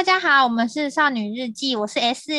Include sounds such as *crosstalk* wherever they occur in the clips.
大家好，我们是少女日记，我是 S，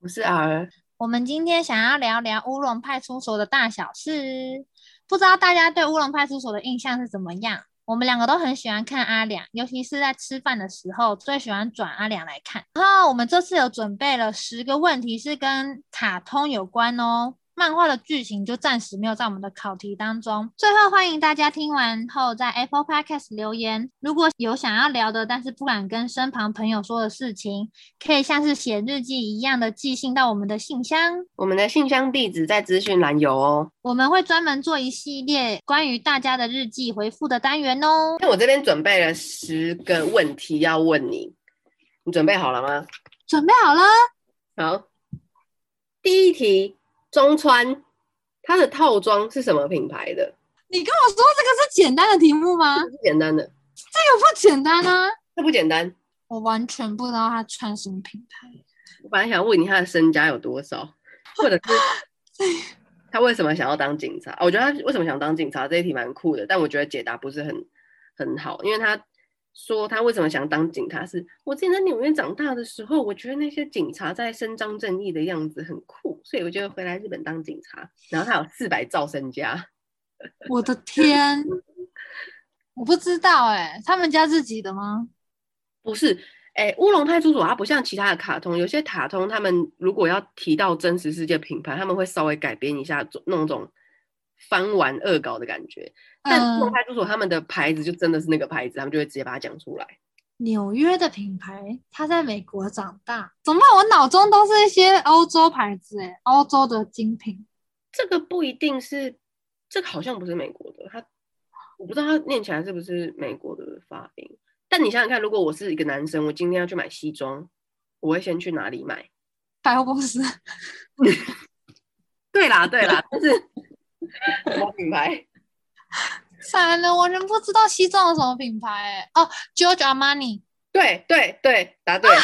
我是 R。我们今天想要聊聊乌龙派出所的大小事，不知道大家对乌龙派出所的印象是怎么样？我们两个都很喜欢看阿良，尤其是在吃饭的时候，最喜欢转阿良来看。然后我们这次有准备了十个问题，是跟卡通有关哦。漫画的剧情就暂时没有在我们的考题当中。最后欢迎大家听完后在 Apple Podcast 留言，如果有想要聊的，但是不敢跟身旁朋友说的事情，可以像是写日记一样的寄信到我们的信箱。我们的信箱地址在资讯栏有哦。我们会专门做一系列关于大家的日记回复的单元哦。那我这边准备了十个问题要问你，你准备好了吗？准备好了。好，第一题。中川，它的套装是什么品牌的？你跟我说这个是简单的题目吗？是简单的，这个不简单啊！这不简单，我完全不知道他穿什么品牌。我本来想问你他的身家有多少，或者是 *laughs* 他为什么想要当警察？我觉得他为什么想当警察这一题蛮酷的，但我觉得解答不是很很好，因为他。说他为什么想当警察？是我之前在纽约长大的时候，我觉得那些警察在伸张正义的样子很酷，所以我就回来日本当警察。然后他有四百兆身家，*laughs* 我的天，我不知道哎、欸，他们家自己的吗？不是，哎、欸，乌龙派出所它不像其他的卡通，有些卡通他们如果要提到真实世界品牌，他们会稍微改编一下，弄种。翻完恶搞的感觉，但乌龙派出所他们的牌子就真的是那个牌子，他们就会直接把它讲出来。纽约的品牌，他在美国长大，怎么办？我脑中都是一些欧洲牌子，哎，欧洲的精品。这个不一定是，这个好像不是美国的，他我不知道他念起来是不是美国的发音。但你想想看，如果我是一个男生，我今天要去买西装，我会先去哪里买？百货公司。*laughs* 对啦，对啦，但是。什么品牌？惨了，我真不知道西装有什么品牌哎。哦，Giorgio Armani。对对对，答对。啊、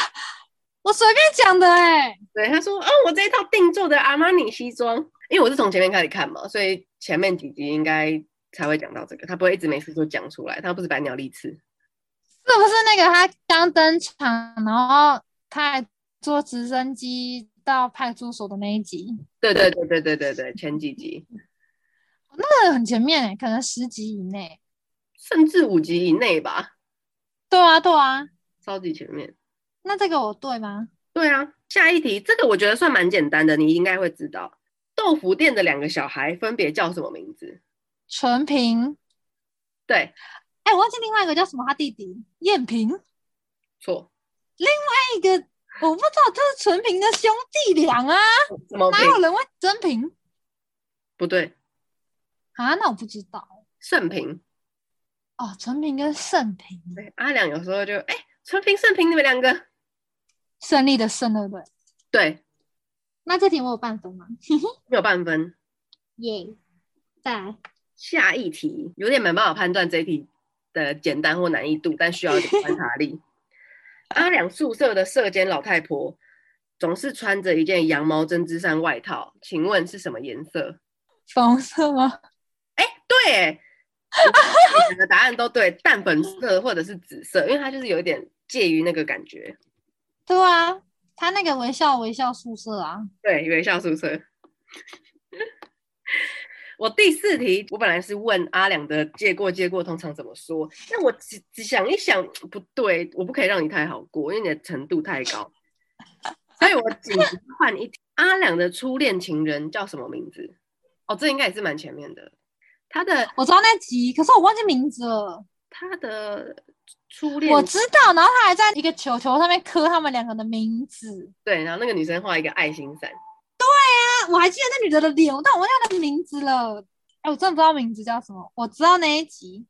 我随便讲的哎。对，他说，哦，我这一套定做的阿玛尼西装，因为我是从前面开始看嘛，所以前面几集应该才会讲到这个。他不会一直每次都讲出来，他不是百鸟利刺。是不是那个他刚登场，然后他还坐直升机到派出所的那一集？对对对对对对对，前几集。那很前面诶，可能十集以内，甚至五集以内吧。对啊，对啊，超级前面。那这个我对吗？对啊。下一题，这个我觉得算蛮简单的，你应该会知道。豆腐店的两个小孩分别叫什么名字？纯平。对。哎，我忘记另外一个叫什么，他弟弟燕平。错。另外一个我不知道，这是纯平的兄弟俩啊。哪有人会真平？不对。啊，那我不知道。盛平，哦，纯平跟盛平。对，阿良有时候就哎，纯平、盛平，你们两个胜利的胜，对不对？对。那这题我有半分吗？*laughs* 没有半分。耶、再来下一题，有点没办法判断这一题的简单或难易度，但需要一点观察力。阿良宿舍的舍监老太婆总是穿着一件羊毛针织衫外套，请问是什么颜色？粉红色吗？对，两个答案都对，淡粉色或者是紫色，因为它就是有一点介于那个感觉。对啊，他那个微笑微笑宿舍啊，对，微笑宿舍。*laughs* 我第四题，我本来是问阿良的借过借过通常怎么说，那我只只想一想，不对，我不可以让你太好过，因为你的程度太高，所以我紧急换一题。阿良的初恋情人叫什么名字？哦，这应该也是蛮前面的。他的我知道那集，可是我忘记名字了。他的初恋，我知道。然后他还在一个球球上面刻他们两个的名字。对，然后那个女生画一个爱心伞。对啊，我还记得那女的的脸，但我忘记她的名字了。哎，我真的不知道名字叫什么。我知道那一集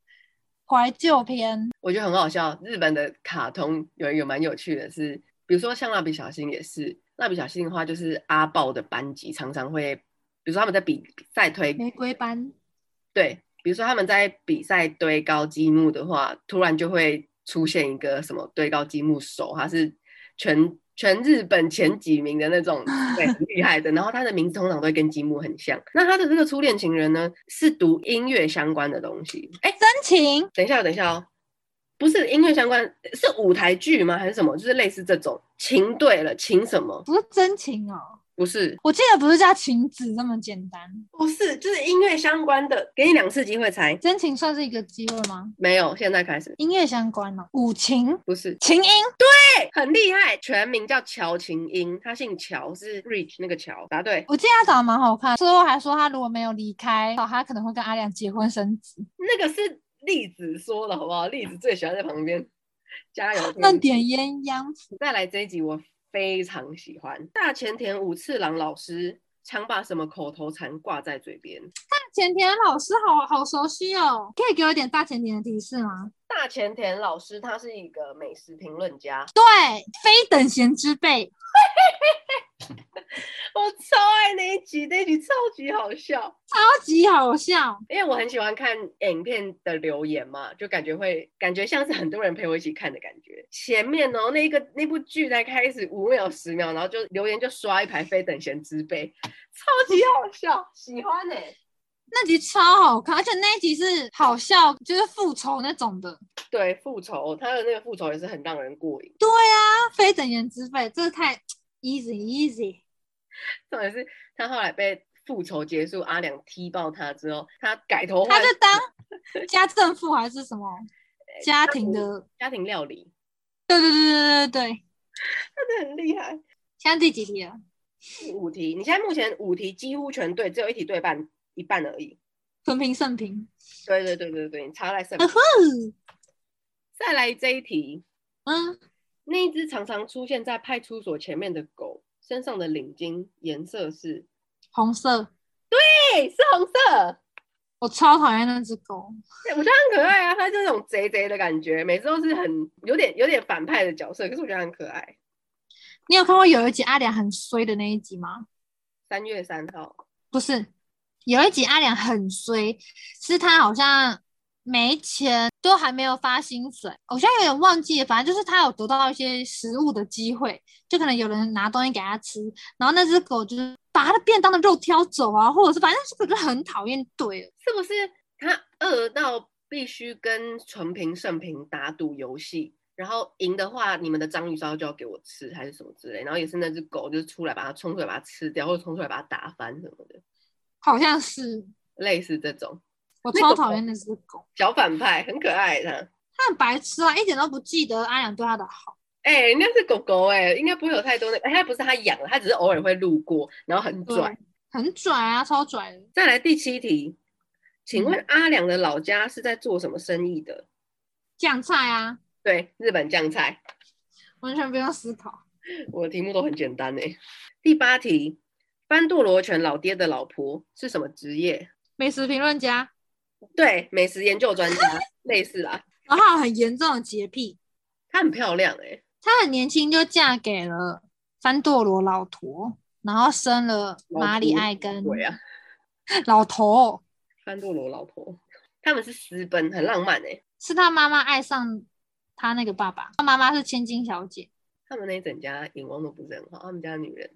怀旧篇，我觉得很好笑。日本的卡通有一个蛮有趣的是，是比如说像蜡笔小新也是，蜡笔小新的话就是阿豹的班级常常会。比如说他们在比赛推玫瑰班，对，比如说他们在比赛堆高积木的话，突然就会出现一个什么堆高积木手，他是全全日本前几名的那种，*laughs* 对，很厉害的。然后他的名字通常都会跟积木很像。那他的这个初恋情人呢，是读音乐相关的东西。哎，真情。等一下，等一下哦。不是音乐相关，是舞台剧吗？还是什么？就是类似这种情对了，情什么？不是真情哦。不是，我记得不是叫晴子这么简单。不是，就是音乐相关的，给你两次机会猜。真情算是一个机会吗？没有，现在开始。音乐相关哦，五琴不是，琴音对，很厉害，全名叫乔琴音，他姓乔，是 Rich 那个乔，答对。我记得他长得蛮好看，最后还说他如果没有离开，他可能会跟阿亮结婚生子。那个是栗子说的好不好？栗子最喜欢在旁边加油，*laughs* 那点鸳鸯谱。再来这一集我。非常喜欢大前田五次郎老师，常把什么口头禅挂在嘴边？大前田老师好好熟悉哦，可以给我一点大前田的提示吗？大前田老师他是一个美食评论家，对，非等闲之辈。*laughs* *laughs* 我超爱那一集，那一集超级好笑，超级好笑。因为我很喜欢看影片的留言嘛，就感觉会感觉像是很多人陪我一起看的感觉。前面哦，那个那部剧才开始五秒十秒，然后就留言就刷一排非等闲之辈，超级好笑，喜欢呢、欸。那集超好看，而且那一集是好笑，就是复仇那种的。对，复仇，他的那个复仇也是很让人过瘾。对啊，非等闲之辈，这太。Easy easy，重点是他后来被复仇结束，阿良踢爆他之后，他改头换，他就当 *laughs* 家政妇还是什么家庭的家庭料理？对对对对对对，他真的很厉害。现在第几题了？五题。你现在目前五题几乎全对，只有一题对半一半而已。分平胜平。对对对对对，你差在胜平。再来这一题。嗯。那一只常常出现在派出所前面的狗，身上的领巾颜色是红色。对，是红色。我超讨厌那只狗，我觉得很可爱啊，它就那种贼贼的感觉，每次都是很有点有点反派的角色，可是我觉得很可爱。你有看过有一集阿良很衰的那一集吗？三月三号。不是，有一集阿良很衰，是他好像。没钱都还没有发薪水，我现在有点忘记了。反正就是他有得到一些食物的机会，就可能有人拿东西给他吃，然后那只狗就是把他的便当的肉挑走啊，或者是反正是不是很讨厌？对，是不是他饿到必须跟纯平盛平打赌游戏，然后赢的话，你们的章鱼烧就要给我吃，还是什么之类？然后也是那只狗就是出来把它冲出来把它吃掉，或者冲出来把它打翻什么的，好像是类似这种。我超讨厌那只狗，小反派很可爱的，他很白痴啊，一点都不记得阿良对他的好。哎、欸，那是狗狗哎、欸，应该不会有太多那个，哎、欸，他不是他养的，他只是偶尔会路过，然后很拽，很拽啊，超拽的。再来第七题，请问阿良的老家是在做什么生意的？酱菜啊，对，日本酱菜，完全不用思考。*laughs* 我的题目都很简单哎、欸。第八题，班杜罗犬老爹的老婆是什么职业？美食评论家。对，美食研究专家类似啦，*laughs* 然后很严重的洁癖，她很漂亮哎、欸，她很年轻就嫁给了番多罗老头，然后生了马里爱跟对啊，老头番多罗老头，他们是私奔，很浪漫哎、欸，是他妈妈爱上他那个爸爸，他妈妈是千金小姐，他们那一整家眼光都不是很好，他们家女人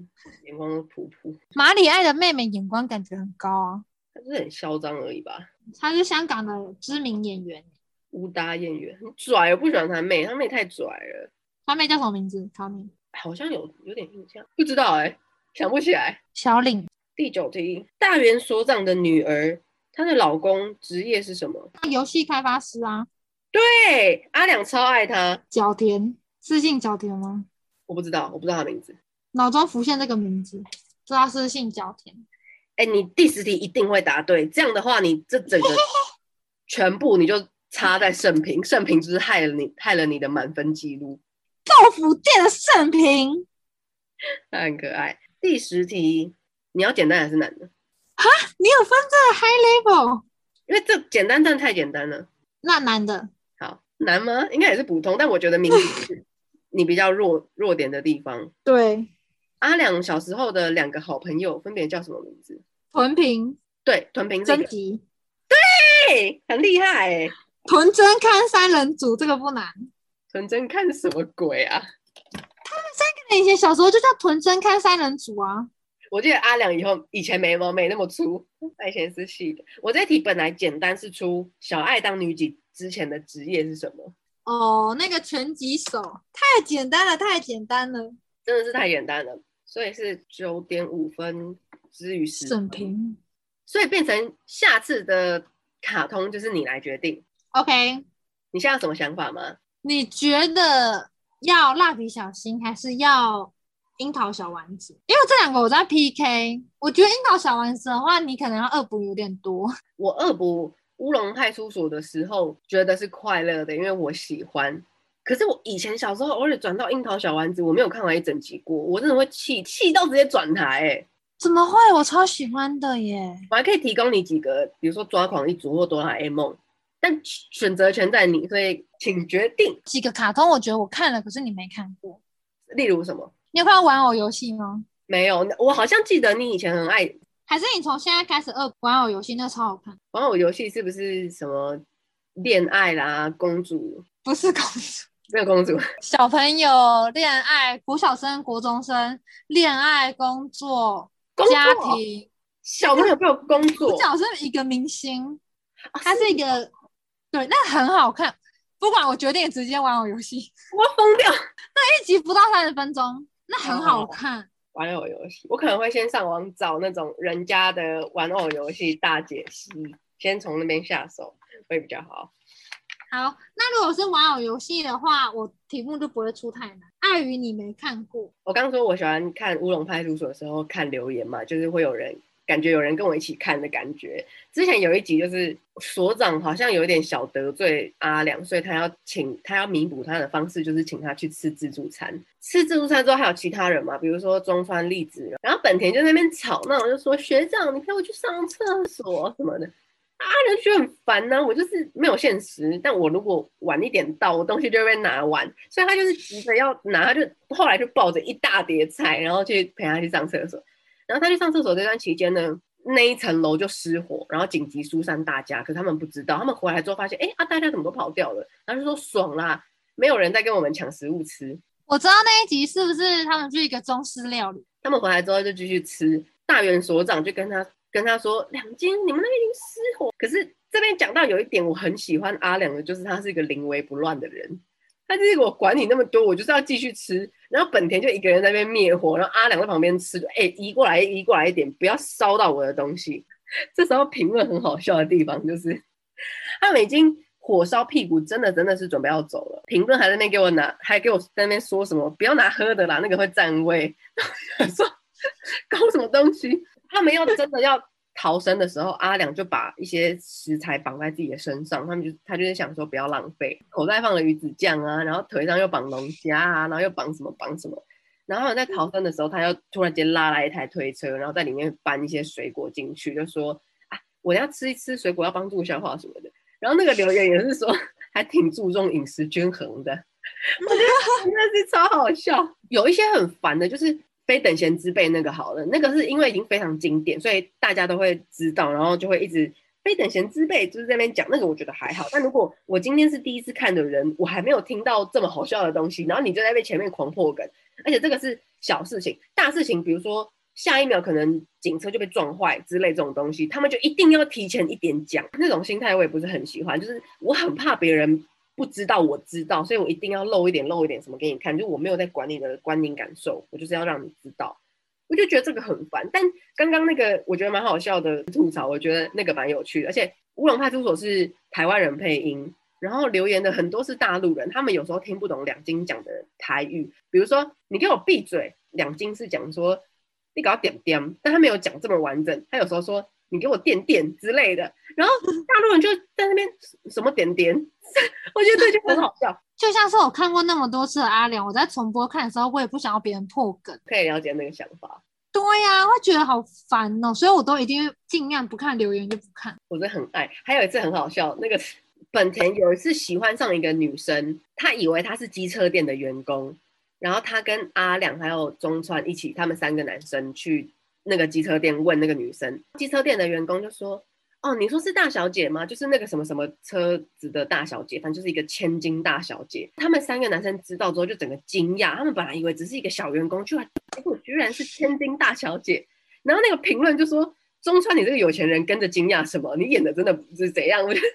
眼光都普普，马里爱的妹妹眼光感觉很高啊。他是很嚣张而已吧？他是香港的知名演员，武打演员，很拽。我不喜欢他妹，他妹太拽了。他妹叫什么名字？他妹好像有有点印象，不知道哎、欸，想不起来。小领。第九题，大原所长的女儿，她的老公职业是什么？游戏开发师啊。对，阿良超爱他。角田，私姓角田吗？我不知道，我不知道他名字。脑中浮现这个名字，知道是姓角田。哎、欸，你第十题一定会答对，这样的话，你这整个 *laughs* 全部你就差在盛平，盛平就是害了你，害了你的满分记录。豆腐店的胜平，他很可爱。第十题，你要简单还是难的？哈，你有分这 high level？因为这简单，但太简单了。那难的，好难吗？应该也是普通，但我觉得名字是 *laughs* 你比较弱弱点的地方。对。阿良小时候的两个好朋友分别叫什么名字？屯平，对，屯平真吉，对，很厉害哎。屯真看三人组这个不难。屯真看什么鬼啊？他们三个人以前小时候就叫屯真看三人组啊。我记得阿良以后以前眉毛没那么粗，他以前是细的。我这题本来简单，是出小爱当女警之前的职业是什么？哦，那个拳击手太简单了，太简单了，真的是太简单了。所以是九点五分之于十审评，所以变成下次的卡通就是你来决定。OK，你现在有什么想法吗？你觉得要蜡笔小新还是要樱桃小丸子？因为这两个我在 PK，我觉得樱桃小丸子的话，你可能要恶补有点多。我恶补乌龙派出所的时候，觉得是快乐的，因为我喜欢。可是我以前小时候偶尔转到樱桃小丸子，我没有看完一整集过，我真的会气气到直接转台哎、欸！怎么会？我超喜欢的耶！我还可以提供你几个，比如说抓狂一族或哆啦 A 梦。但选择权在你，所以请决定几个卡通。我觉得我看了，可是你没看过。例如什么？你有看过玩偶游戏吗？没有，我好像记得你以前很爱。还是你从现在开始二玩偶游戏，那超好看。玩偶游戏是不是什么恋爱啦？公主？不是公主，没有公主。*laughs* 小朋友恋爱，国小生、国中生恋爱、工作、工作家庭。小朋友没有工作，主角是一个明星，他是一个。对，那很好看。不管我决定直接玩偶游戏，*laughs* 我疯掉。那一集不到三十分钟，那很好看。哦、玩偶游戏，我可能会先上网找那种人家的玩偶游戏大解析，先从那边下手会比较好。好，那如果是玩偶游戏的话，我题目就不会出太难，碍于你没看过。我刚说我喜欢看《乌龙派出所》的时候看留言嘛，就是会有人。感觉有人跟我一起看的感觉。之前有一集就是所长好像有点小得罪阿良，所以他要请他要弥补他的方式就是请他去吃自助餐。吃自助餐之后还有其他人嘛，比如说中川粒子，然后本田就在那边吵闹，那我就说学长，你陪我去上厕所什么的。阿良觉得很烦呢、啊，我就是没有限时，但我如果晚一点到，我东西就会被拿完，所以他就是急着要拿，他就后来就抱着一大叠菜，然后去陪他去上厕所。然后他去上厕所这段期间呢，那一层楼就失火，然后紧急疏散大家。可是他们不知道，他们回来之后发现，哎啊，大家怎么都跑掉了？然后就说爽啦，没有人在跟我们抢食物吃。我知道那一集是不是他们去一个中式料理？他们回来之后就继续吃。大原所长就跟他跟他说：“两金，你们那边已经失火。”可是这边讲到有一点我很喜欢阿良的，就是他是一个临危不乱的人。他就是我管你那么多，我就是要继续吃。然后本田就一个人在那边灭火，然后阿良在旁边吃，哎，移过来，移过来一点，不要烧到我的东西。这时候评论很好笑的地方就是，他们已经火烧屁股，真的真的是准备要走了。评论还在那边给我拿，还给我在那边说什么，不要拿喝的啦，那个会占位。*laughs* 说搞什么东西？他们要真的要。逃生的时候，阿良就把一些食材绑在自己的身上，他们就他就是想说不要浪费，口袋放了鱼子酱啊，然后腿上又绑龙虾啊，然后又绑什么绑什么，然后在逃生的时候，他又突然间拉来一台推车，然后在里面搬一些水果进去，就说啊，我要吃一吃水果，要帮助消化什么的。然后那个留言也是说，还挺注重饮食均衡的，*laughs* 我觉得真的是超好笑。有一些很烦的，就是。非等闲之辈那个好了，那个是因为已经非常经典，所以大家都会知道，然后就会一直非等闲之辈就是在那边讲那个，我觉得还好。但如果我今天是第一次看的人，我还没有听到这么好笑的东西，然后你就在被前面狂破梗，而且这个是小事情，大事情，比如说下一秒可能警车就被撞坏之类这种东西，他们就一定要提前一点讲，那种心态我也不是很喜欢，就是我很怕别人。不知道，我知道，所以我一定要露一点，露一点什么给你看。就我没有在管你的观影感受，我就是要让你知道。我就觉得这个很烦。但刚刚那个我觉得蛮好笑的吐槽，我觉得那个蛮有趣的。而且乌龙派出所是台湾人配音，然后留言的很多是大陆人，他们有时候听不懂两金讲的台语。比如说，你给我闭嘴，两金是讲说你搞点点，但他没有讲这么完整。他有时候说。你给我点点之类的，然后大陆人就在那边什么点点，*laughs* 我觉得这就很好笑。就像是我看过那么多次的阿良，我在重播看的时候，我也不想要别人破梗。可以了解那个想法。对呀、啊，会觉得好烦哦，所以我都一定尽量不看留言就不看。我真的很爱。还有一次很好笑，那个本田有一次喜欢上一个女生，他以为她是机车店的员工，然后他跟阿良还有中川一起，他们三个男生去。那个机车店问那个女生，机车店的员工就说：“哦，你说是大小姐吗？就是那个什么什么车子的大小姐，反正就是一个千金大小姐。”他们三个男生知道之后就整个惊讶，他们本来以为只是一个小员工，居然结果居然是千金大小姐。然后那个评论就说：“中川，你这个有钱人跟着惊讶什么？你演的真的不是怎样？” *laughs* 我觉得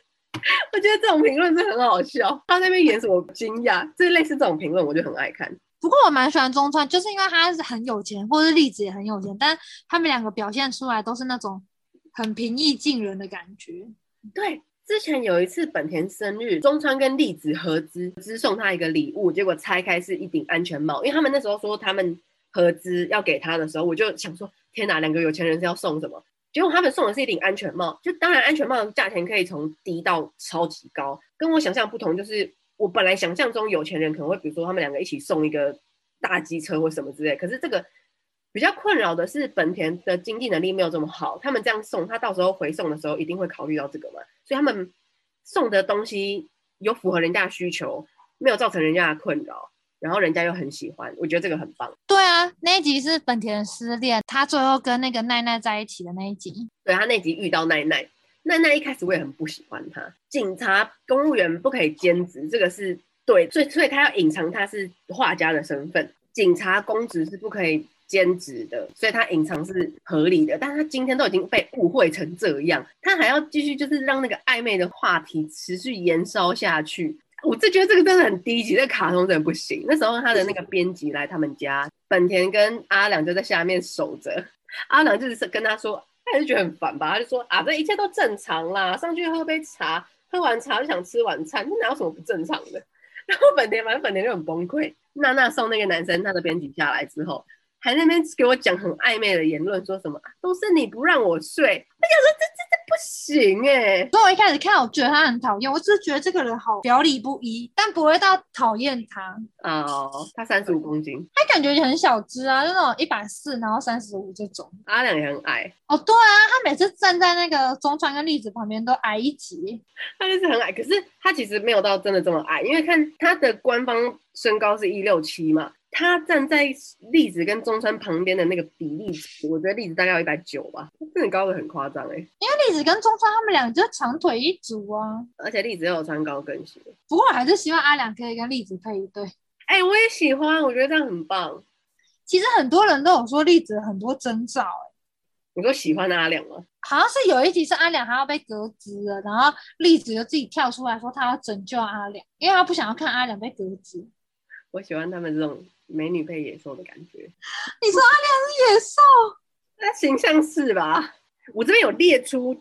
我觉得这种评论是很好笑。他那边演什么惊讶？这类似这种评论，我就很爱看。不过我蛮喜欢中川，就是因为他是很有钱，或者是栗子也很有钱，但他们两个表现出来都是那种很平易近人的感觉。对，之前有一次本田生日，中川跟栗子合资，只送他一个礼物，结果拆开是一顶安全帽，因为他们那时候说他们合资要给他的时候，我就想说，天哪，两个有钱人是要送什么？结果他们送的是一顶安全帽，就当然安全帽的价钱可以从低到超级高，跟我想象不同。就是我本来想象中有钱人可能会，比如说他们两个一起送一个大机车或什么之类，可是这个比较困扰的是本田的经济能力没有这么好，他们这样送，他到时候回送的时候一定会考虑到这个嘛，所以他们送的东西有符合人家的需求，没有造成人家的困扰。然后人家又很喜欢，我觉得这个很棒。对啊，那一集是本田失恋，他最后跟那个奈奈在一起的那一集。对，他那集遇到奈奈，那那一开始我也很不喜欢他。警察、公务员不可以兼职，这个是对，所以所以他要隐藏他是画家的身份。警察公职是不可以兼职的，所以他隐藏是合理的。但他今天都已经被误会成这样，他还要继续就是让那个暧昧的话题持续延烧下去。我就觉得这个真的很低级，这卡通真的不行。那时候他的那个编辑来他们家，本田跟阿良就在下面守着。阿良就是跟他说，他就觉得很烦吧，他就说啊，这一切都正常啦，上去喝杯茶，喝完茶就想吃晚餐，这哪有什么不正常的？*laughs* 然后本田反正本田就很崩溃。娜娜送那个男生他的编辑下来之后，还在那边给我讲很暧昧的言论，说什么都是你不让我睡。他就说这这不行哎、欸！所以我一开始看，我觉得他很讨厌，我只是觉得这个人好表里不一，但不会到讨厌他。哦，他三十五公斤，他感觉也很小只啊，就那种一百四，然后三十五这种。阿良也很矮。哦，对啊，他每次站在那个中川跟栗子旁边都矮一截。他就是很矮，可是他其实没有到真的这么矮，因为看他的官方身高是一六七嘛。他站在栗子跟中山旁边的那个比例，我觉得栗子大概有一百九吧，真的高的很夸张哎。因为栗子跟中山他们俩就是长腿一组啊，而且栗子又有穿高跟鞋。不过我还是希望阿良可以跟栗子配一对。哎、欸，我也喜欢，我觉得这样很棒。其实很多人都有说栗子很多征兆哎。你说喜欢阿良吗？好像是有一集是阿良还要被革职了，然后栗子就自己跳出来说他要拯救阿良，因为他不想要看阿良被革职。我喜欢他们这种。美女配野兽的感觉，*laughs* 你说阿良是野兽？*laughs* 那形象是吧？我这边有列出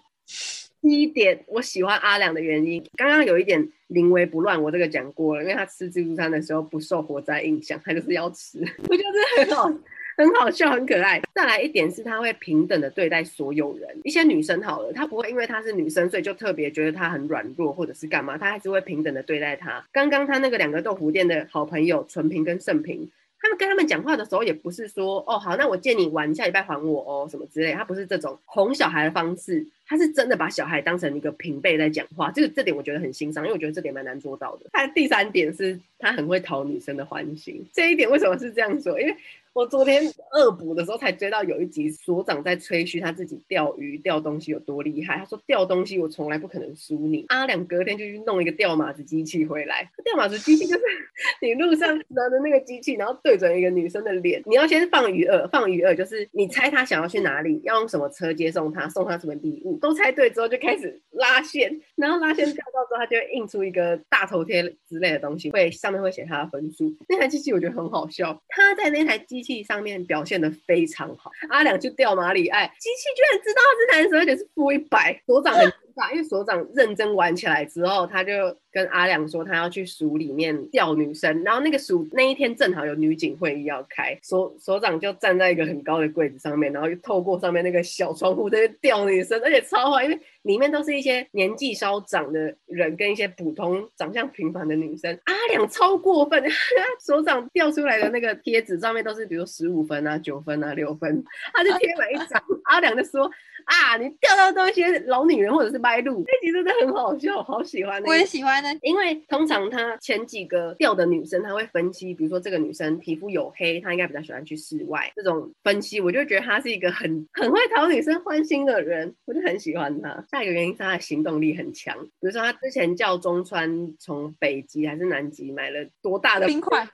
第一点，我喜欢阿良的原因。刚刚有一点临危不乱，我这个讲过了，因为他吃自助餐的时候不受火灾影响，他就是要吃，*laughs* 我觉得很好。很好笑，很可爱。再来一点是，他会平等的对待所有人。一些女生好了，她不会因为她是女生，所以就特别觉得她很软弱，或者是干嘛，她还是会平等的对待她。刚刚他那个两个豆腐店的好朋友纯平跟盛平，他们跟他们讲话的时候，也不是说哦好，那我借你玩，下礼拜还我哦什么之类，他不是这种哄小孩的方式。他是真的把小孩当成一个平辈在讲话，这个这点我觉得很欣赏，因为我觉得这点蛮难做到的。他的第三点是他很会讨女生的欢心，这一点为什么是这样说？因为我昨天恶补的时候才追到有一集所长在吹嘘他自己钓鱼钓东西有多厉害，他说钓东西我从来不可能输你。阿良隔天就去弄一个钓马子机器回来，钓马子机器就是 *laughs* 你路上拿着那个机器，然后对准一个女生的脸，你要先放鱼饵，放鱼饵就是你猜他想要去哪里，要用什么车接送他，送他什么礼物。都猜对之后就开始拉线，然后拉线钓到之后，他就会印出一个大头贴之类的东西，会上面会写他的分数。那台机器我觉得很好笑，他在那台机器上面表现的非常好。阿良就掉马里爱，机器居然知道他是男生，而且是负一百，所长很。因为所长认真玩起来之后，他就跟阿良说，他要去署里面钓女生。然后那个署那一天正好有女警会议要开，所所长就站在一个很高的柜子上面，然后透过上面那个小窗户在那钓女生，而且超坏，因为里面都是一些年纪稍长的人跟一些普通长相平凡的女生。阿良超过分，*laughs* 所长钓出来的那个贴纸上面都是比如十五分啊、九分啊、六分，他就贴满一张。阿良就说。啊！你钓到都一些老女人或者是麦路，那集真的很好笑，好喜欢、那个。我也喜欢的，因为通常他前几个钓的女生，他会分析，比如说这个女生皮肤黝黑，她应该比较喜欢去室外。这种分析，我就觉得他是一个很很会讨女生欢心的人，我就很喜欢他。下一个原因是他的行动力很强，比如说他之前叫中川从北极还是南极买了多大的冰块，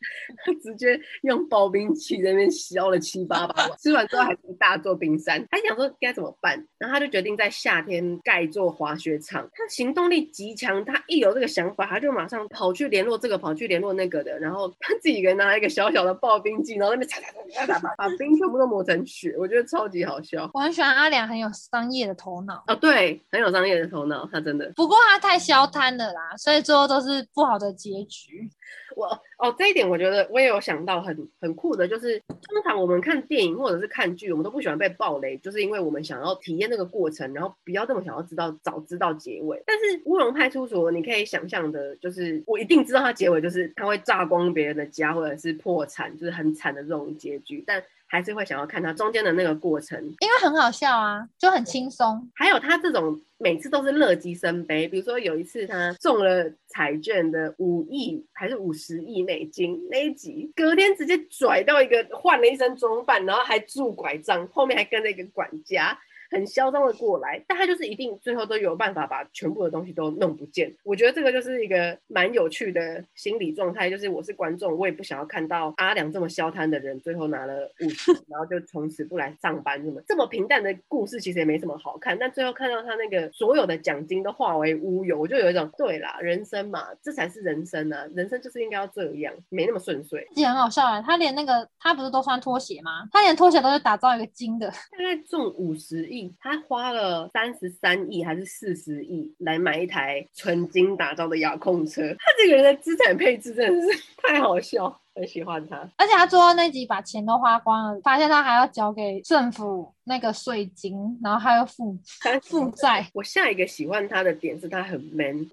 他 *laughs* 直接用刨冰器在那边削了七八把，*laughs* 吃完之后还是一大座冰山。他想说该怎么办？，然后他就决定在夏天盖一座滑雪场。他行动力极强，他一有这个想法，他就马上跑去联络这个，跑去联络那个的，然后他自己一个人拿一个小小的刨冰机，然后那边擦擦擦擦擦，把冰全部都磨成雪，我觉得超级好笑。我很喜欢阿良，很有商业的头脑哦，对，很有商业的头脑，他真的。不过他太消贪了啦，所以最后都是不好的结局。我哦，这一点我觉得我也有想到很很酷的，就是通常我们看电影或者是看剧，我们都不喜欢被暴雷，就是因为我们想要体验那个过程，然后不要这么想要知道早知道结尾。但是乌龙派出所，你可以想象的，就是我一定知道它结尾就是他会炸光别人的家，或者是破产，就是很惨的这种结局，但。还是会想要看他中间的那个过程，因为很好笑啊，就很轻松。还有他这种每次都是乐极生悲，比如说有一次他中了彩券的五亿还是五十亿美金那一集，隔天直接拽到一个换了一身装扮，然后还拄拐杖，后面还跟着一个管家。很嚣张的过来，但他就是一定最后都有办法把全部的东西都弄不见。我觉得这个就是一个蛮有趣的心理状态，就是我是观众，我也不想要看到阿良这么消贪的人，最后拿了五十，然后就从此不来上班，什么这么平淡的故事其实也没什么好看。但最后看到他那个所有的奖金都化为乌有，我就有一种对啦，人生嘛，这才是人生啊，人生就是应该要这样，没那么顺遂。也很好笑啊，他连那个他不是都穿拖鞋吗？他连拖鞋都是打造一个金的，大概中五十亿。他花了三十三亿还是四十亿来买一台纯金打造的遥控车，他这个人的资产配置真的是 *laughs* 太好笑。很喜欢他，而且他最后那集把钱都花光了，发现他还要交给政府那个税金，然后还要负负债。我下一个喜欢他的点是他很 man，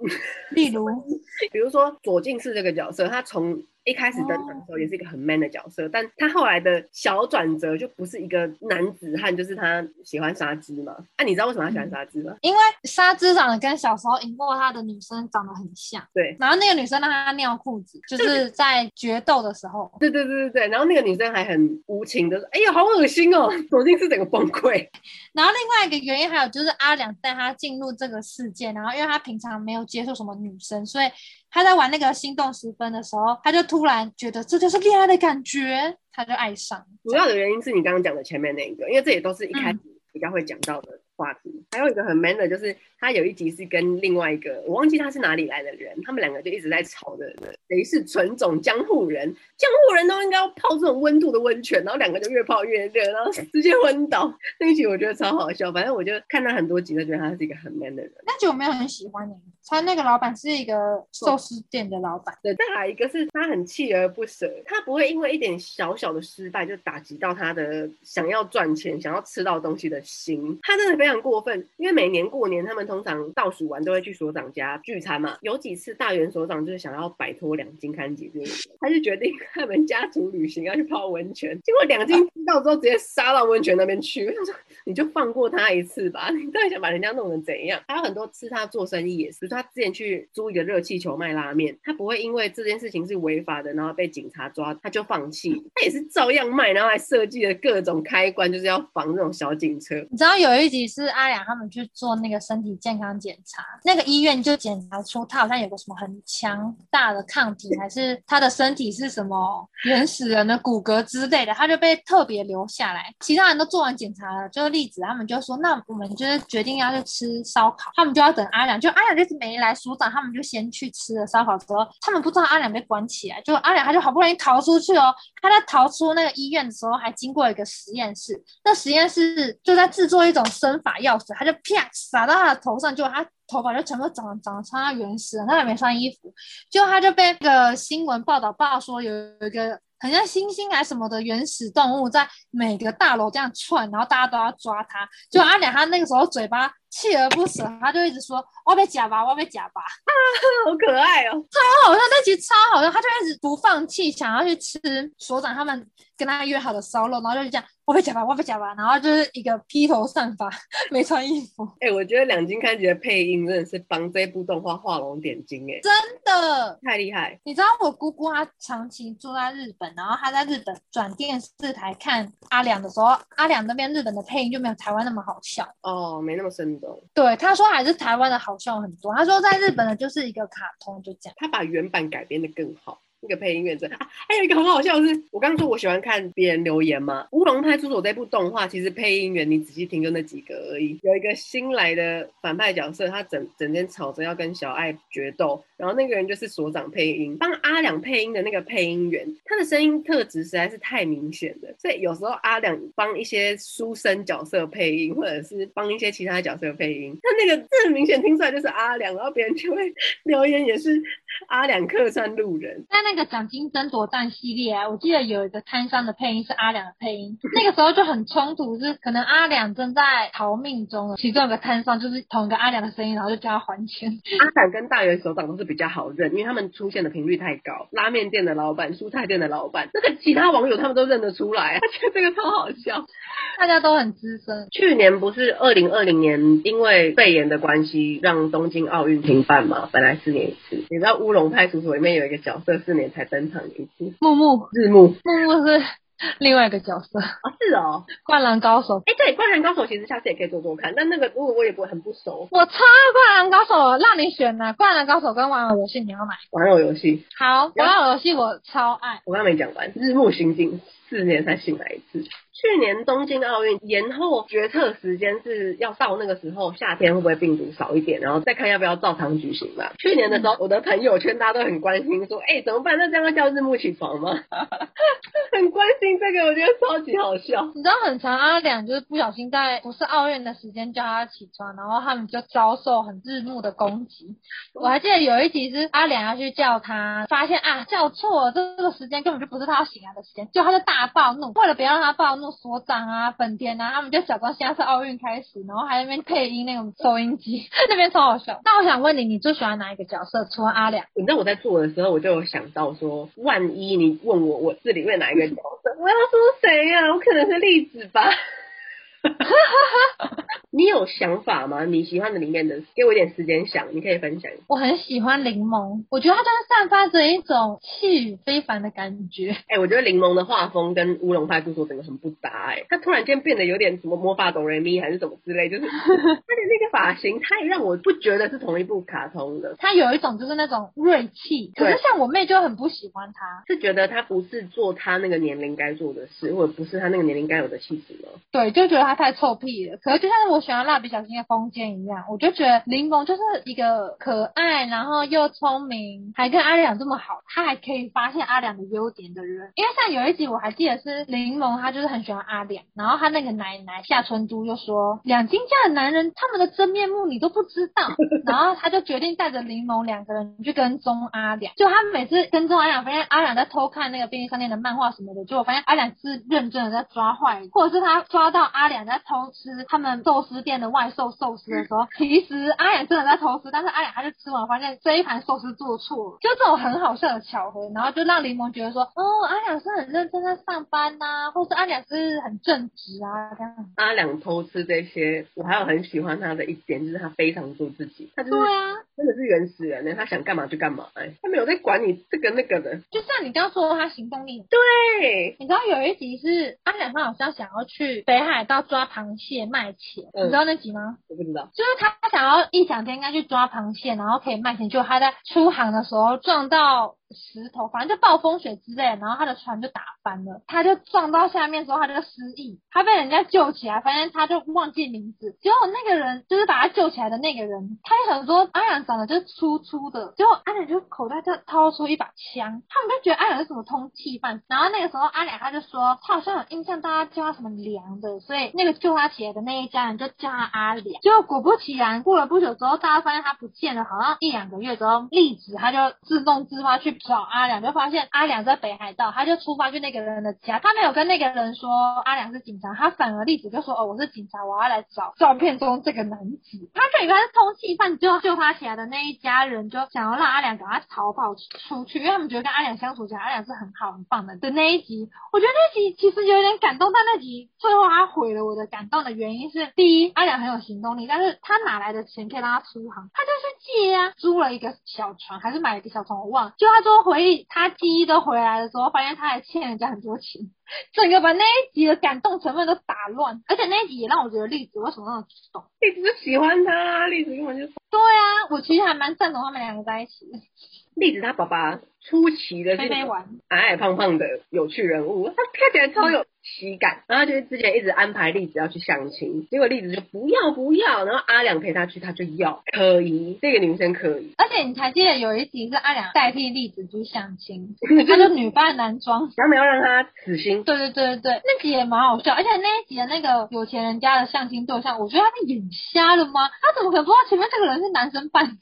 例如，*laughs* 比如说左近士这个角色，他从一开始登场的时候也是一个很 man 的角色，哦、但他后来的小转折就不是一个男子汉，就是他喜欢沙织嘛。那、啊、你知道为什么他喜欢沙织吗？因为沙织长得跟小时候赢过他的女生长得很像。对，然后那个女生让他尿裤子，就是在决斗的。的时候，对对对对对，然后那个女生还很无情的说：“哎呀，好恶心哦！”左近士整个崩溃。*laughs* 然后另外一个原因还有就是阿良带他进入这个世界，然后因为他平常没有接触什么女生，所以他在玩那个心动十分的时候，他就突然觉得这就是恋爱的感觉，他就爱上。主要的原因是你刚刚讲的前面那一个，因为这也都是一开始比较会讲到的话题。嗯、还有一个很 man 的就是。他有一集是跟另外一个，我忘记他是哪里来的人，他们两个就一直在吵的，谁是纯种江户人？江户人都应该要泡这种温度的温泉，然后两个就越泡越热，然后直接昏倒。那一集我觉得超好笑，反正我就看他很多集都觉得他是一个很 man 的人。那集我没有很喜欢你，他那个老板是一个寿司店的老板。对，再来一个是他很锲而不舍，他不会因为一点小小的失败就打击到他的想要赚钱、想要吃到东西的心。他真的非常过分，因为每年过年他们。通常倒数完都会去所长家聚餐嘛。有几次大原所长就是想要摆脱两津勘吉这个，他就决定他们家族旅行要去泡温泉。结果两金知道之后，直接杀到温泉那边去。他说：“你就放过他一次吧，你到底想把人家弄成怎样？”还有很多次他做生意也是，他之前去租一个热气球卖拉面，他不会因为这件事情是违法的，然后被警察抓，他就放弃。他也是照样卖，然后还设计了各种开关，就是要防这种小警车。你知道有一集是阿良他们去做那个身体。健康检查，那个医院就检查出他好像有个什么很强大的抗体，还是他的身体是什么原始人的骨骼之类的，他就被特别留下来。其他人都做完检查了，就是例子他们就说，那我们就是决定要去吃烧烤，他们就要等阿良，就阿良就是没没来，署长他们就先去吃了烧烤之后，他们不知道阿良被关起来，就阿良他就好不容易逃出去哦，他在逃出那个医院的时候还经过一个实验室，那实验室就在制作一种生法药水，他就啪洒到他的头。上就他头发就全部长长得超像原始人，他也没穿衣服，就他就被那个新闻报道报说有有一个很像猩猩还什么的原始动物在每个大楼这样窜，然后大家都要抓他，就阿良他那个时候嘴巴锲而不舍，他就一直说我被夹吧，我被夹吧，啊，*laughs* 好可爱哦，超好笑，那集超好笑，他就一直不放弃，想要去吃所长他们跟他约好的烧肉，然后就是这样。我被夹吧，我被夹吧，然后就是一个披头散发，没穿衣服。哎、欸，我觉得两金看起的配音真的是帮这部动画画龙点睛，哎，真的太厉害。你知道我姑姑她长期住在日本，然后她在日本转电视台看阿良的时候，阿良那边日本的配音就没有台湾那么好笑哦，没那么生动。对，他说还是台湾的好笑很多。他说在日本的就是一个卡通，就这样。他把原版改编的更好。那个配音员真啊，还有一个很好笑的是，我刚刚说我喜欢看别人留言嘛，《乌龙派出所》这部动画其实配音员你仔细听就那几个而已。有一个新来的反派角色，他整整天吵着要跟小爱决斗，然后那个人就是所长配音，帮阿两配音的那个配音员，他的声音特质实在是太明显了，所以有时候阿两帮一些书生角色配音，或者是帮一些其他角色配音，他那个这很明显听出来就是阿两，然后别人就会留言也是阿两客串路人。在那个奖金争夺战系列啊，我记得有一个摊商的配音是阿两的配音，那个时候就很冲突，是可能阿两正在逃命中，其中有个摊商就是同一个阿两的声音，然后就叫他还钱。阿两跟大元首长都是比较好认，因为他们出现的频率太高。拉面店的老板、蔬菜店的老板，那个其他网友他们都认得出来，他觉得这个超好笑。大家都很资深。去年不是二零二零年，因为肺炎的关系，让东京奥运停办嘛？本来四年一次。你知道乌龙派出所里面有一个角色，四年才登场一次。木木，日木，木木是 *laughs* 另外一个角色啊，是哦，*laughs* 灌篮高手。哎，对，灌篮高手其实下次也可以做做看，但那个如果我也不会很不熟。我超爱灌篮高手，让你选呢、啊，灌篮高手跟玩偶游戏，你要买？玩偶游戏。好，玩偶游戏我超爱。我刚没讲完，日暮行进四年才醒来一次。去年东京奥运延后决策时间是要到那个时候，夏天会不会病毒少一点，然后再看要不要照常举行吧。去年的时候，我的朋友圈大家都很关心，说，哎、欸，怎么办？那这样要叫日暮起床吗？*laughs* 很关心这个，我觉得超级好笑。你知道很长阿两就是不小心在不是奥运的时间叫他起床，然后他们就遭受很日暮的攻击。我还记得有一集是阿两要去叫他，发现啊叫错了，这个时间根本就不是他要醒来的时间，就他就大暴怒，为了不要让他暴怒。所长啊，本田啊，他们就假装现在是奥运开始，然后还在那边配音那种收音机，*laughs* 那边超好笑。那我想问你，你最喜欢哪一个角色？除了阿良？你知道我在做的时候，我就有想到说，万一你问我我是里面哪一个角色，*laughs* 我要说谁呀、啊？我可能是栗子吧。*laughs* 你有想法吗？你喜欢的里面的，给我一点时间想，你可以分享。我很喜欢柠檬，我觉得它就是散发着一种气宇非凡的感觉。哎、欸，我觉得柠檬的画风跟乌龙派出所整个很不搭、欸，哎，他突然间变得有点什么魔法哆瑞咪还是什么之类，就是 *laughs* 他的那个发型，他也让我不觉得是同一部卡通的。他有一种就是那种锐气，可是像我妹就很不喜欢他，是觉得他不是做她那个年龄该做的事，或者不是她那个年龄该有的气质吗？对，就觉得他太臭屁了。可是就像是我喜欢蜡笔小新的风间一样，我就觉得柠檬就是一个可爱，然后又聪明，还跟阿两这么好，他还可以发现阿两的优点的人。因为像有一集我还记得是柠檬，他就是很喜欢阿两，然后他那个奶奶夏春珠就说，两金家的男人他们的真面目你都不知道，*laughs* 然后他就决定带着柠檬两个人去跟踪阿两。就他每次跟踪阿两，发现阿两在偷看那个便利商店的漫画什么的，就我发现阿两是认真的在抓坏人，或者是他抓到阿两在偷吃他们寿司店的外售寿司的时候，*laughs* 其实阿雅真的在偷吃，但是阿两还是吃完发现这一盘寿司做错了，就这种很好笑的巧合，然后就让柠檬觉得说，哦，阿雅是很认真在上班呐、啊，或是阿雅是很正直啊这样。阿良偷吃这些，我还有很喜欢他的一点，就是他非常做自己，他就是对啊，真的是原始人呢，他想干嘛就干嘛，哎，他没有在管你这个那个的。就像你刚刚说他行动力，对，你知道有一集是阿两他好像想要去北海道抓螃蟹卖钱，嗯、你知道那集吗？我不知道，就是他想要异想天开去抓螃蟹，然后可以卖钱，就他在出航的时候撞到。石头，反正就暴风雪之类，然后他的船就打翻了，他就撞到下面的时候，他就失忆，他被人家救起来，发现他就忘记名字，结果那个人就是把他救起来的那个人，他就想说阿两长得就是粗粗的，结果阿两就口袋就掏出一把枪，他们就觉得阿两是什么通缉犯，然后那个时候阿两他就说他好像有印象，大家叫他什么梁的，所以那个救他起来的那一家人就叫他阿两，结果果不其然，过了不久之后，大家发现他不见了，好像一两个月之后，栗子他就自动自发去。找阿良，就发现阿良在北海道，他就出发去那个人的家，他没有跟那个人说阿良是警察，他反而立即就说哦，我是警察，我要来找照片中这个男子，他就以为他是通缉犯，就救他起来的那一家人就想要让阿良赶快逃跑出去，因为他们觉得跟阿良相处起来，阿良是很好很棒的。的那一集，我觉得那集其实有点感动，但那集最后他毁了我的感动的原因是，第一，阿良很有行动力，但是他哪来的钱可以让他出航？他就是借啊，租了一个小船，还是买了一个小船，我忘了。就他说回忆，他记忆都回来的时候，发现他还欠人家很多钱。*laughs* 整个把那一集的感动成分都打乱，而且那一集也让我觉得栗子为什么那么激动？栗子就喜欢他，栗子根本就……对啊，我其实还蛮赞同他们两个在一起的。栗子他爸爸出奇的是矮矮胖胖的有趣人物，他看起来超有喜感。然后就是之前一直安排栗子要去相亲，结果栗子就不要不要，然后阿良陪他去，他就要可以，这个女生可以。而且你还记得有一集是阿良代替栗子去相亲，*laughs* 他就女扮男装，然后没有让他死心。对对对对对，那集也蛮好笑。而且那一集的那个有钱人家的相亲对象，我觉得他是眼瞎了吗？他怎么可能不知道前面这个人是男生扮的？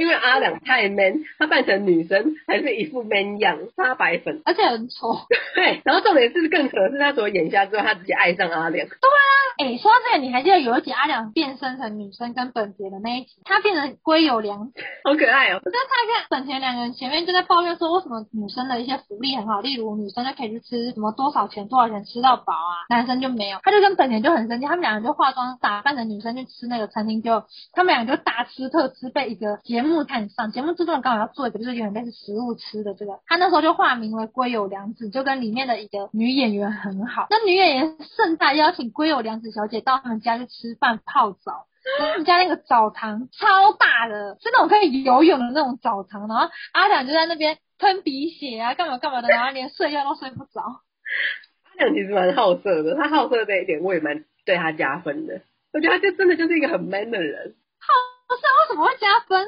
因为阿良太 man，他扮成女生还是一副 man 样，擦白粉，而且很丑。*laughs* 对，然后重点是更扯的是，他除了眼瞎之后，他直接爱上阿良。对啊，哎、欸，说到这个，你还记得有一集阿良变身成女生跟本田的那一集，他变成龟有良子，*laughs* 好可爱哦。我觉得他跟本田两个人前面就在抱怨说，为什么女生的一些福利很好，例如女生就可以去吃什么多少钱多少钱吃到饱啊，男生就没有。他就跟本田就很生气，他们两个就化妆打扮成女生去吃那个餐厅，就他们两个就大吃特吃，被一个节目看上，节目制作人刚好要做一个就是有点类似食物吃的这个，他那时候就化名为龟有良子，就跟里面的一个女演员很好。那女演员盛大邀请龟有良子小姐到他们家去吃饭泡澡，他们家那个澡堂超大的，是那种可以游泳的那种澡堂。然后阿良就在那边喷鼻血啊，干嘛干嘛的，然后连睡觉都睡不着。阿良其实蛮好色的，他好色这一点我也蛮对他加分的。我觉得他就真的就是一个很 man 的人。好色为什么会加分？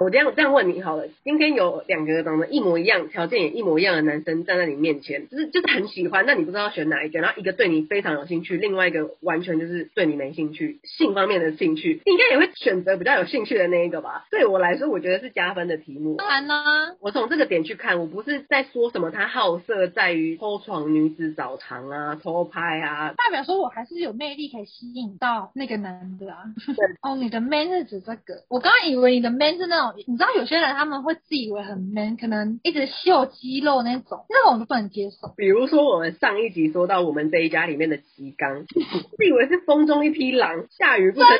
我这样这样问你好了，今天有两个长得一模一样、条件也一模一样的男生站在你面前，就是就是很喜欢，那你不知道选哪一个，然后一个对你非常有兴趣，另外一个完全就是对你没兴趣，性方面的兴趣，你应该也会选择比较有兴趣的那一个吧？对我来说，我觉得是加分的题目。当然啦，我从这个点去看，我不是在说什么他好色在于偷床女子澡堂啊、偷拍啊，代表说我还是有魅力可以吸引到那个男的啊。对 *laughs* 哦，你的 man 是指这个？我刚刚以为你的 man 是那种，你知道有些。人他们会自以为很 man，可能一直秀肌肉那种，那种我都不能接受。比如说我们上一集说到我们这一家里面的吉刚，*laughs* 自以为是风中一匹狼，下雨不成。真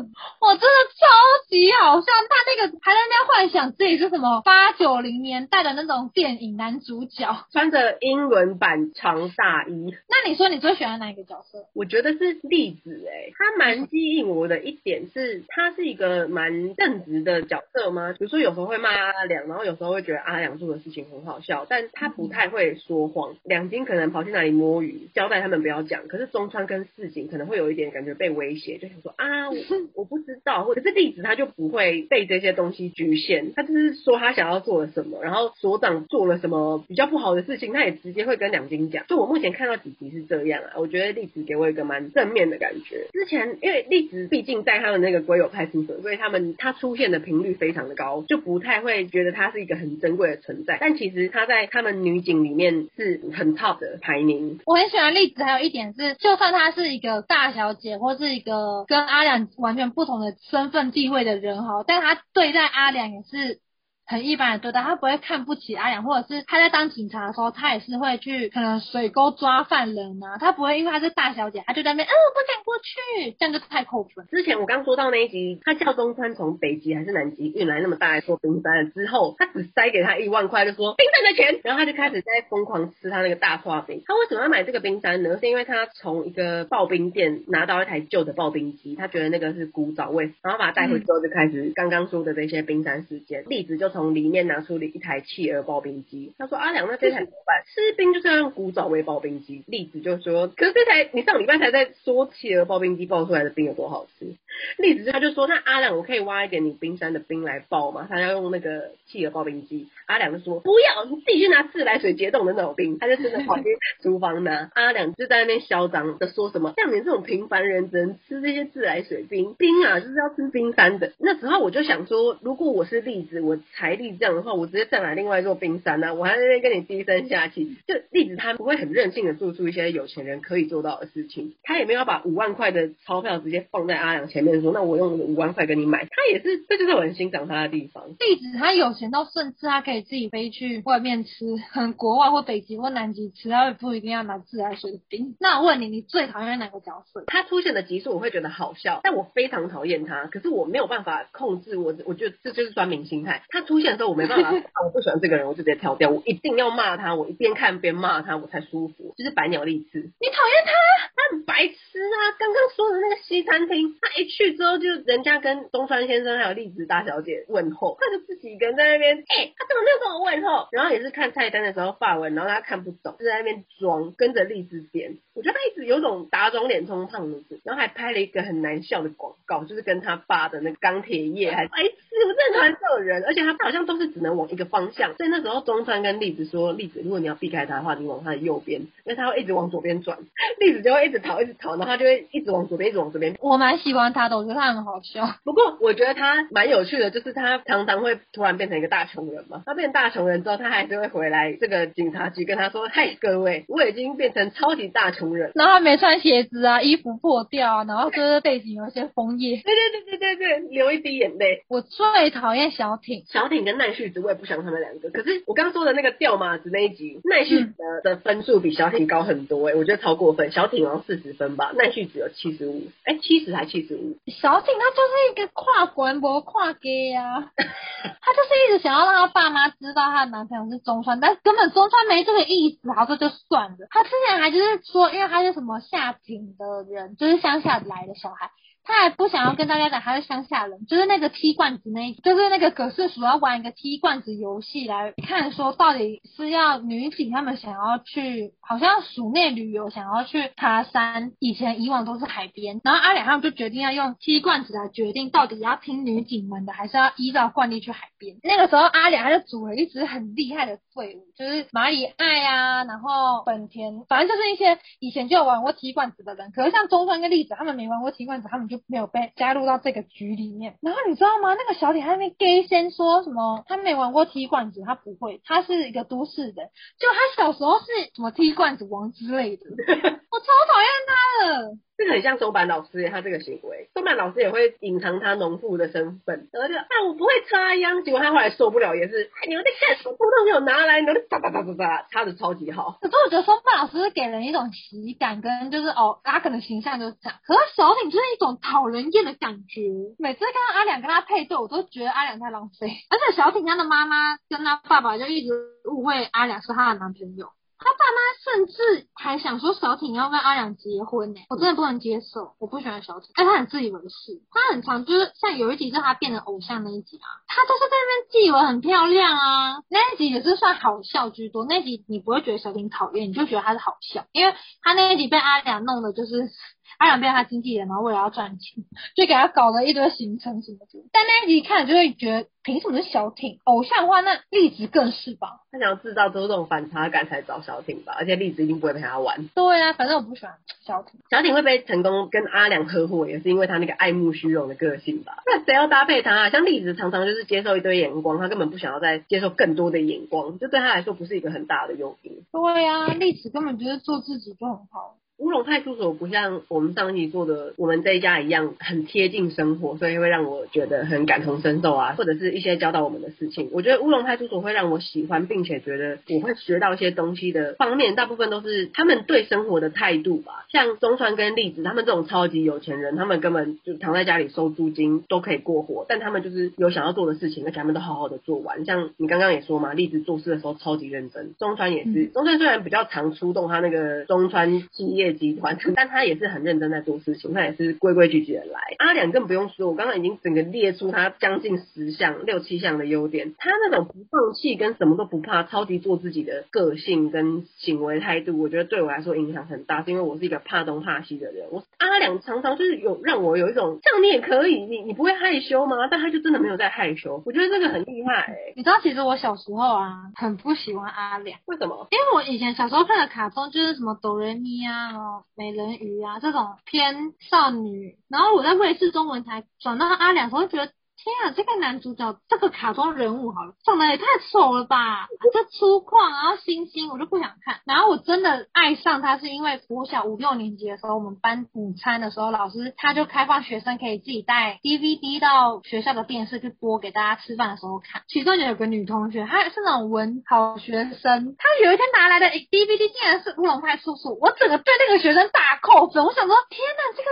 的，我真的超级好笑。他那个还在那幻想自己是什么八九零年代的那种电影男主角，穿着英伦版长大衣。那你说你最喜欢哪一个角色？我觉得是栗子哎、欸，他蛮吸引我的一点是，他是一个蛮正直的角色吗？比如说有。时候会骂阿良，然后有时候会觉得阿良做的事情很好笑，但他不太会说谎。两金可能跑去哪里摸鱼，交代他们不要讲。可是中川跟四井可能会有一点感觉被威胁，就想说啊，我 *laughs* 我不知道，或者是栗子他就不会被这些东西局限，他就是说他想要做了什么，然后所长做了什么比较不好的事情，他也直接会跟两金讲。就我目前看到几集是这样啊，我觉得栗子给我一个蛮正面的感觉。之前因为栗子毕竟在他们那个龟友派出所，所以他们他出现的频率非常的高，就。不太会觉得她是一个很珍贵的存在，但其实她在他们女警里面是很 top 的排名。我很喜欢栗子，还有一点是，就算她是一个大小姐，或是一个跟阿良完全不同的身份地位的人哈，但她对待阿良也是。很一般的对待，他不会看不起阿良，或者是他在当警察的时候，他也是会去可能水沟抓犯人啊，他不会因为他是大小姐，他就在那边，嗯，我不敢过去，这样就太扣分。之前我刚说到那一集，他叫中川从北极还是南极运来那么大一座冰山了之后，他只塞给他一万块，就说冰山的钱，然后他就开始在疯狂吃他那个大剉冰。他为什么要买这个冰山呢？是因为他从一个刨冰店拿到一台旧的刨冰机，他觉得那个是古早味，然后把它带回之后就开始刚刚说的这些冰山事件。例子就从里面拿出了。一台企鹅刨冰机，他说阿良，那这台怎么办？吃冰就是要用古早味刨冰机。例子就说，可是这台你上礼拜才在说企鹅刨冰机刨出来的冰有多好吃。栗子他就说，那阿良，我可以挖一点你冰山的冰来刨吗？他要用那个企鹅刨冰机。阿良就说不要，你自己去拿自来水解冻的那种冰。他就真的跑进厨房拿。阿良就在那边嚣张的说什么，像你这种平凡人只能吃这些自来水冰冰啊，就是要吃冰山的。那时候我就想说，如果我是栗子，我财力这样的话，我。直接再买另外一座冰山呢、啊，我还在那边跟你低声下气。就栗子他不会很任性的做出一些有钱人可以做到的事情，他也没有把五万块的钞票直接放在阿良前面说，那我用五万块跟你买。他也是，这就是我很欣赏他的地方。地址他有钱到甚至他可以自己飞去外面吃，很国外或北极或南极吃，他也不一定要拿自来水的冰。那我问你，你最讨厌哪个角色？他出现的集数我会觉得好笑，但我非常讨厌他。可是我没有办法控制我，我觉得这就是酸民心态。他出现的时候我没办法。*laughs* 我不喜欢这个人，我就直接跳掉。我一定要骂他，我一边看边骂他，我才舒服。就是白鸟栗子，你讨厌他？他很白痴啊！刚刚说的那个西餐厅，他一去之后，就人家跟东川先生还有栗子大小姐问候，他就自己一个人在那边，哎、他怎么没有跟我问候？然后也是看菜单的时候发文，然后他看不懂，就在那边装，跟着栗子点。我觉得他一直有种打肿脸充胖子，然后还拍了一个很难笑的广告，就是跟他爸的那个钢铁业还哎，是我真的很讨厌这种人，而且他好像都是只能往一个方向。所以那时候中川跟栗子说，栗子，如果你要避开他的话，你往他的右边，因为他会一直往左边转，栗子就会一直逃，一直逃，然后他就会一直往左边，一直往左边。我蛮喜欢他的，我觉得他很好笑。不过我觉得他蛮有趣的，就是他常常会突然变成一个大穷人嘛。他变大穷人之后，他还是会回来这个警察局跟他说：“嗨，各位，我已经变成超级大穷人。”然后他没穿鞋子啊，衣服破掉啊，然后就是背景有一些枫叶。对对对对对对，流一滴眼泪。我最讨厌小挺，小挺跟奈绪子，我也不想他们两个。可是我刚刚说的那个掉马子那一集，奈绪子的分数比小挺高很多哎、欸，我觉得超过分。小挺好像四十分吧，奈绪子有七十五，哎，七十还七十五。小景他就是一个跨国博跨 gay 呀，*laughs* 他就是一直想要让他爸妈知道他的男朋友是中川，但是根本中川没这个意思，好，这就算了。他之前还就是说，因为他是什么下井的人，就是乡下来的小孩。他还不想要跟大家讲他是乡下人，就是那个踢罐子那，就是那个葛氏鼠要玩一个踢罐子游戏来看，说到底是要女警他们想要去，好像鼠内旅游，想要去爬山，以前以往都是海边，然后阿两他们就决定要用踢罐子来决定到底要听女警们的，还是要依照惯例去海边。那个时候阿两他就组了一支很厉害的队伍，就是马里爱啊，然后本田，反正就是一些以前就有玩过踢罐子的人。可是像中川跟栗子他们没玩过踢罐子，他们就。就没有被加入到这个局里面。然后你知道吗？那个小铁还没 gay 先说什么？他没玩过踢罐子，他不会。他是一个都市的，就他小时候是什么踢罐子王之类的。*laughs* 我超讨厌他的。这个很像松坂老师，他这个行为，松坂老师也会隐藏他农妇的身份，然后就啊，我不会插秧，结果他后来受不了，也是，哎，你们在干什么？通通给我拿来，你们哒哒哒哒哒，插的超级好。可是我觉得松坂老师是给人一种喜感，跟就是哦，阿肯的形象就是这样。可是小挺就是一种讨人厌的感觉，每次看到阿两跟他配对，我都觉得阿两太浪费。而且小挺他的妈妈跟他爸爸就一直误会阿两是他的男朋友。他爸妈甚至还想说小挺要跟阿良结婚呢，我真的不能接受，我不喜欢小挺，但他很自以为是，他很常就是像有一集是他变成偶像那一集啊，他就是在那边自以为很漂亮啊，那一集也是算好笑居多，那一集你不会觉得小挺讨厌，你就觉得他是好笑，因为他那一集被阿良弄的就是。阿良变他经纪人，然后为了要赚钱，就给他搞了一堆行程什么的。但那一集看了就会觉得，凭什么是小挺？偶像的话，那栗子更是吧？他想要制造出这种反差感才找小挺吧？而且栗子一定不会陪他玩。对啊，反正我不喜欢小挺。小挺会被成功跟阿良合伙，也是因为他那个爱慕虚荣的个性吧？那谁要搭配他啊？像栗子常常就是接受一堆眼光，他根本不想要再接受更多的眼光，这对他来说不是一个很大的诱因。对啊，栗子根本就是做自己就很好。乌龙派出所不像我们上一集做的我们这一家一样很贴近生活，所以会让我觉得很感同身受啊，或者是一些教导我们的事情。我觉得乌龙派出所会让我喜欢，并且觉得我会学到一些东西的方面，大部分都是他们对生活的态度吧。像中川跟栗子他们这种超级有钱人，他们根本就躺在家里收租金都可以过活，但他们就是有想要做的事情，而且他们都好好的做完。像你刚刚也说嘛，栗子做事的时候超级认真，中川也是。中川虽然比较常出动他那个中川企业。集团，但他也是很认真在做事情，他也是规规矩矩的来。阿良更不用说，我刚刚已经整个列出他将近十项、六七项的优点。他那种不放弃跟什么都不怕、超级做自己的个性跟行为态度，我觉得对我来说影响很大，是因为我是一个怕东怕西的人。我阿良常常就是有让我有一种，这样你也可以，你你不会害羞吗？但他就真的没有在害羞，我觉得这个很厉害、欸。你知道，其实我小时候啊，很不喜欢阿良，为什么？因为我以前小时候看的卡通就是什么哆瑞咪啊。哦，美人鱼啊，这种偏少女，然后我在卫视中文台转到阿良，我就觉得。天啊，这个男主角这个卡通人物好了，长得也太丑了吧！*laughs* 这粗犷，然后星星，我就不想看。然后我真的爱上他，是因为国小五六年级的时候，我们班午餐的时候，老师他就开放学生可以自己带 DVD 到学校的电视去播给大家吃饭的时候看。其中有个女同学，她是那种文好学生，她有一天拿来的 DVD 竟然是乌龙派出所，我整个对那个学生大扣分。我想说，天哪，这个。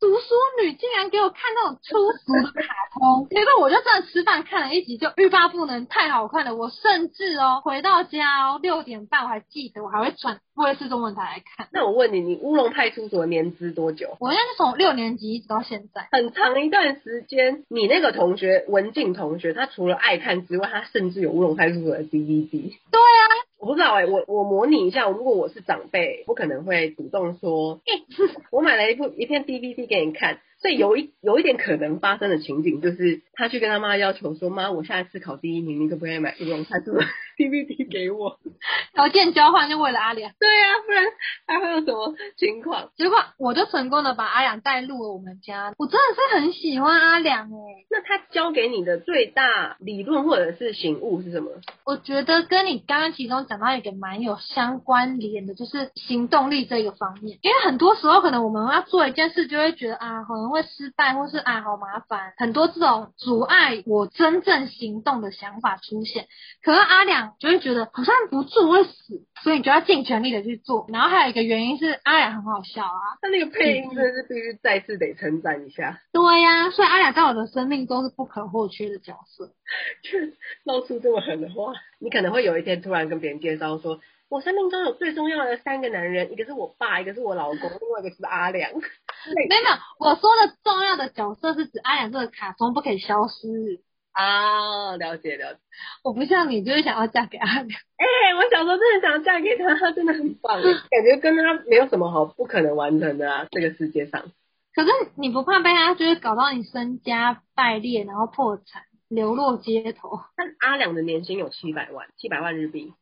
读书女竟然给我看那种粗俗的卡通，结果我就真的吃饭看了一集，就欲罢不能，太好看了。我甚至哦回到家哦六点半我还记得，我还会转卫视中文台来看。那我问你，你乌龙派出所年资多久？我应该是从六年级一直到现在，很长一段时间。你那个同学文静同学，他除了爱看之外，他甚至有乌龙派出所的 DVD。对啊。我不知道哎、欸，我我模拟一下，如果我是长辈，不可能会主动说，*laughs* 我买了一部一片 DVD 给你看。所以有一有一点可能发生的情景，就是他去跟他妈要求说：“妈，我下一次考第一名，你可不可以买乌龙派出所 DVD *laughs* 给我？” *laughs* 条件交换就为了阿良。对呀、啊，不然还会有什么情况？结果我就成功的把阿良带入了我们家。我真的是很喜欢阿良哎、欸。那他教给你的最大理论或者是醒悟是什么？我觉得跟你刚刚其中讲到一个蛮有相关联的，就是行动力这个方面。因为很多时候可能我们要做一件事，就会觉得啊，可能。会失败，或是啊，好麻烦，很多这种阻碍我真正行动的想法出现。可是阿良就会觉得好像不做会死，所以你就要尽全力的去做。然后还有一个原因是阿雅很好笑啊，他那个配音真的是必须再次得称赞一下。对呀、啊，所以阿雅在我的生命中是不可或缺的角色。就闹出这么狠的话，你可能会有一天突然跟别人介绍说。我生命中有最重要的三个男人，一个是我爸，一个是我老公，另外一个是阿良。*laughs* 没有，我说的重要的角色是指阿良这个卡通不可以消失啊。了解了解。我不像你，就是想要嫁给阿良。*laughs* 哎、欸，我小时候真的想要嫁给他，他真的很棒，*laughs* 感觉跟他没有什么好不可能完成的啊，这个世界上。可是你不怕被他就是搞到你身家败裂，然后破产，流落街头？*laughs* 但阿良的年薪有七百万，七百万日币。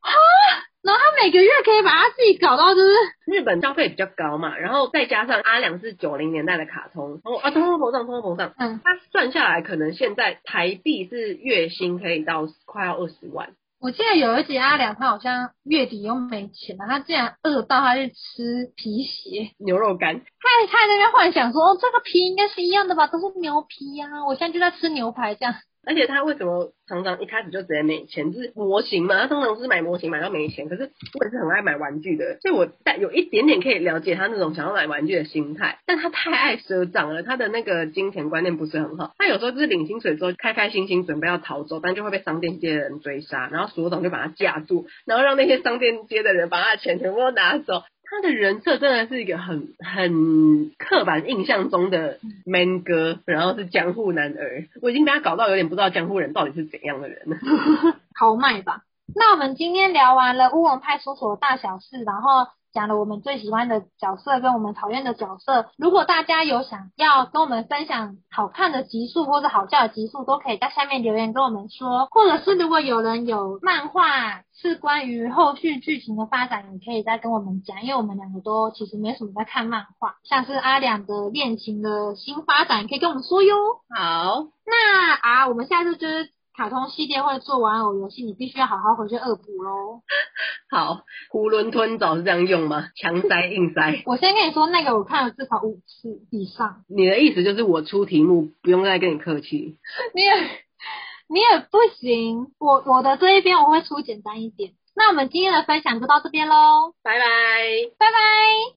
然后他每个月可以把他自己搞到就是日本消费比较高嘛，然后再加上阿良是九零年代的卡通，哦啊，通货膨胀，通货膨胀，嗯，他算下来可能现在台币是月薪可以到快要二十万。我记得有一集阿良他好像月底又没钱了，他竟然饿到他去吃皮鞋、牛肉干，他他在那边幻想说，哦，这个皮应该是一样的吧，都是牛皮呀，啊，我现在就在吃牛排这样。而且他为什么常常一开始就直接没钱？就是模型嘛，他通常是买模型买到没钱。可是我也是很爱买玩具的，所以我带有一点点可以了解他那种想要买玩具的心态。但他太爱赊账了，他的那个金钱观念不是很好。他有时候就是领薪水之后开开心心准备要逃走，但就会被商店街的人追杀，然后所长就把他架住，然后让那些商店街的人把他的钱全部都拿走。他的人设真的是一个很很刻板印象中的 man 哥，然后是江户男儿。我已经被他搞到有点不知道江户人到底是怎样的人了。*laughs* 豪迈吧？那我们今天聊完了乌龙派出所的大小事，然后。讲了我们最喜欢的角色跟我们讨厌的角色。如果大家有想要跟我们分享好看的集数或者好笑的集数，都可以在下面留言跟我们说。或者是如果有人有漫画是关于后续剧情的发展，也可以再跟我们讲，因为我们两个都其实没什么在看漫画，像是阿良的恋情的新发展，可以跟我们说哟。好，那啊，我们下次就是。卡通系列会做玩偶游戏，你必须要好好回去恶补喽。*laughs* 好，囫囵吞枣是这样用吗？强塞硬塞？*laughs* 我先跟你说，那个我看了至少五次以上。你的意思就是我出题目不用再跟你客气？*laughs* 你也你也不行，我我的这一边我会出简单一点。那我们今天的分享就到这边喽，拜拜，拜拜。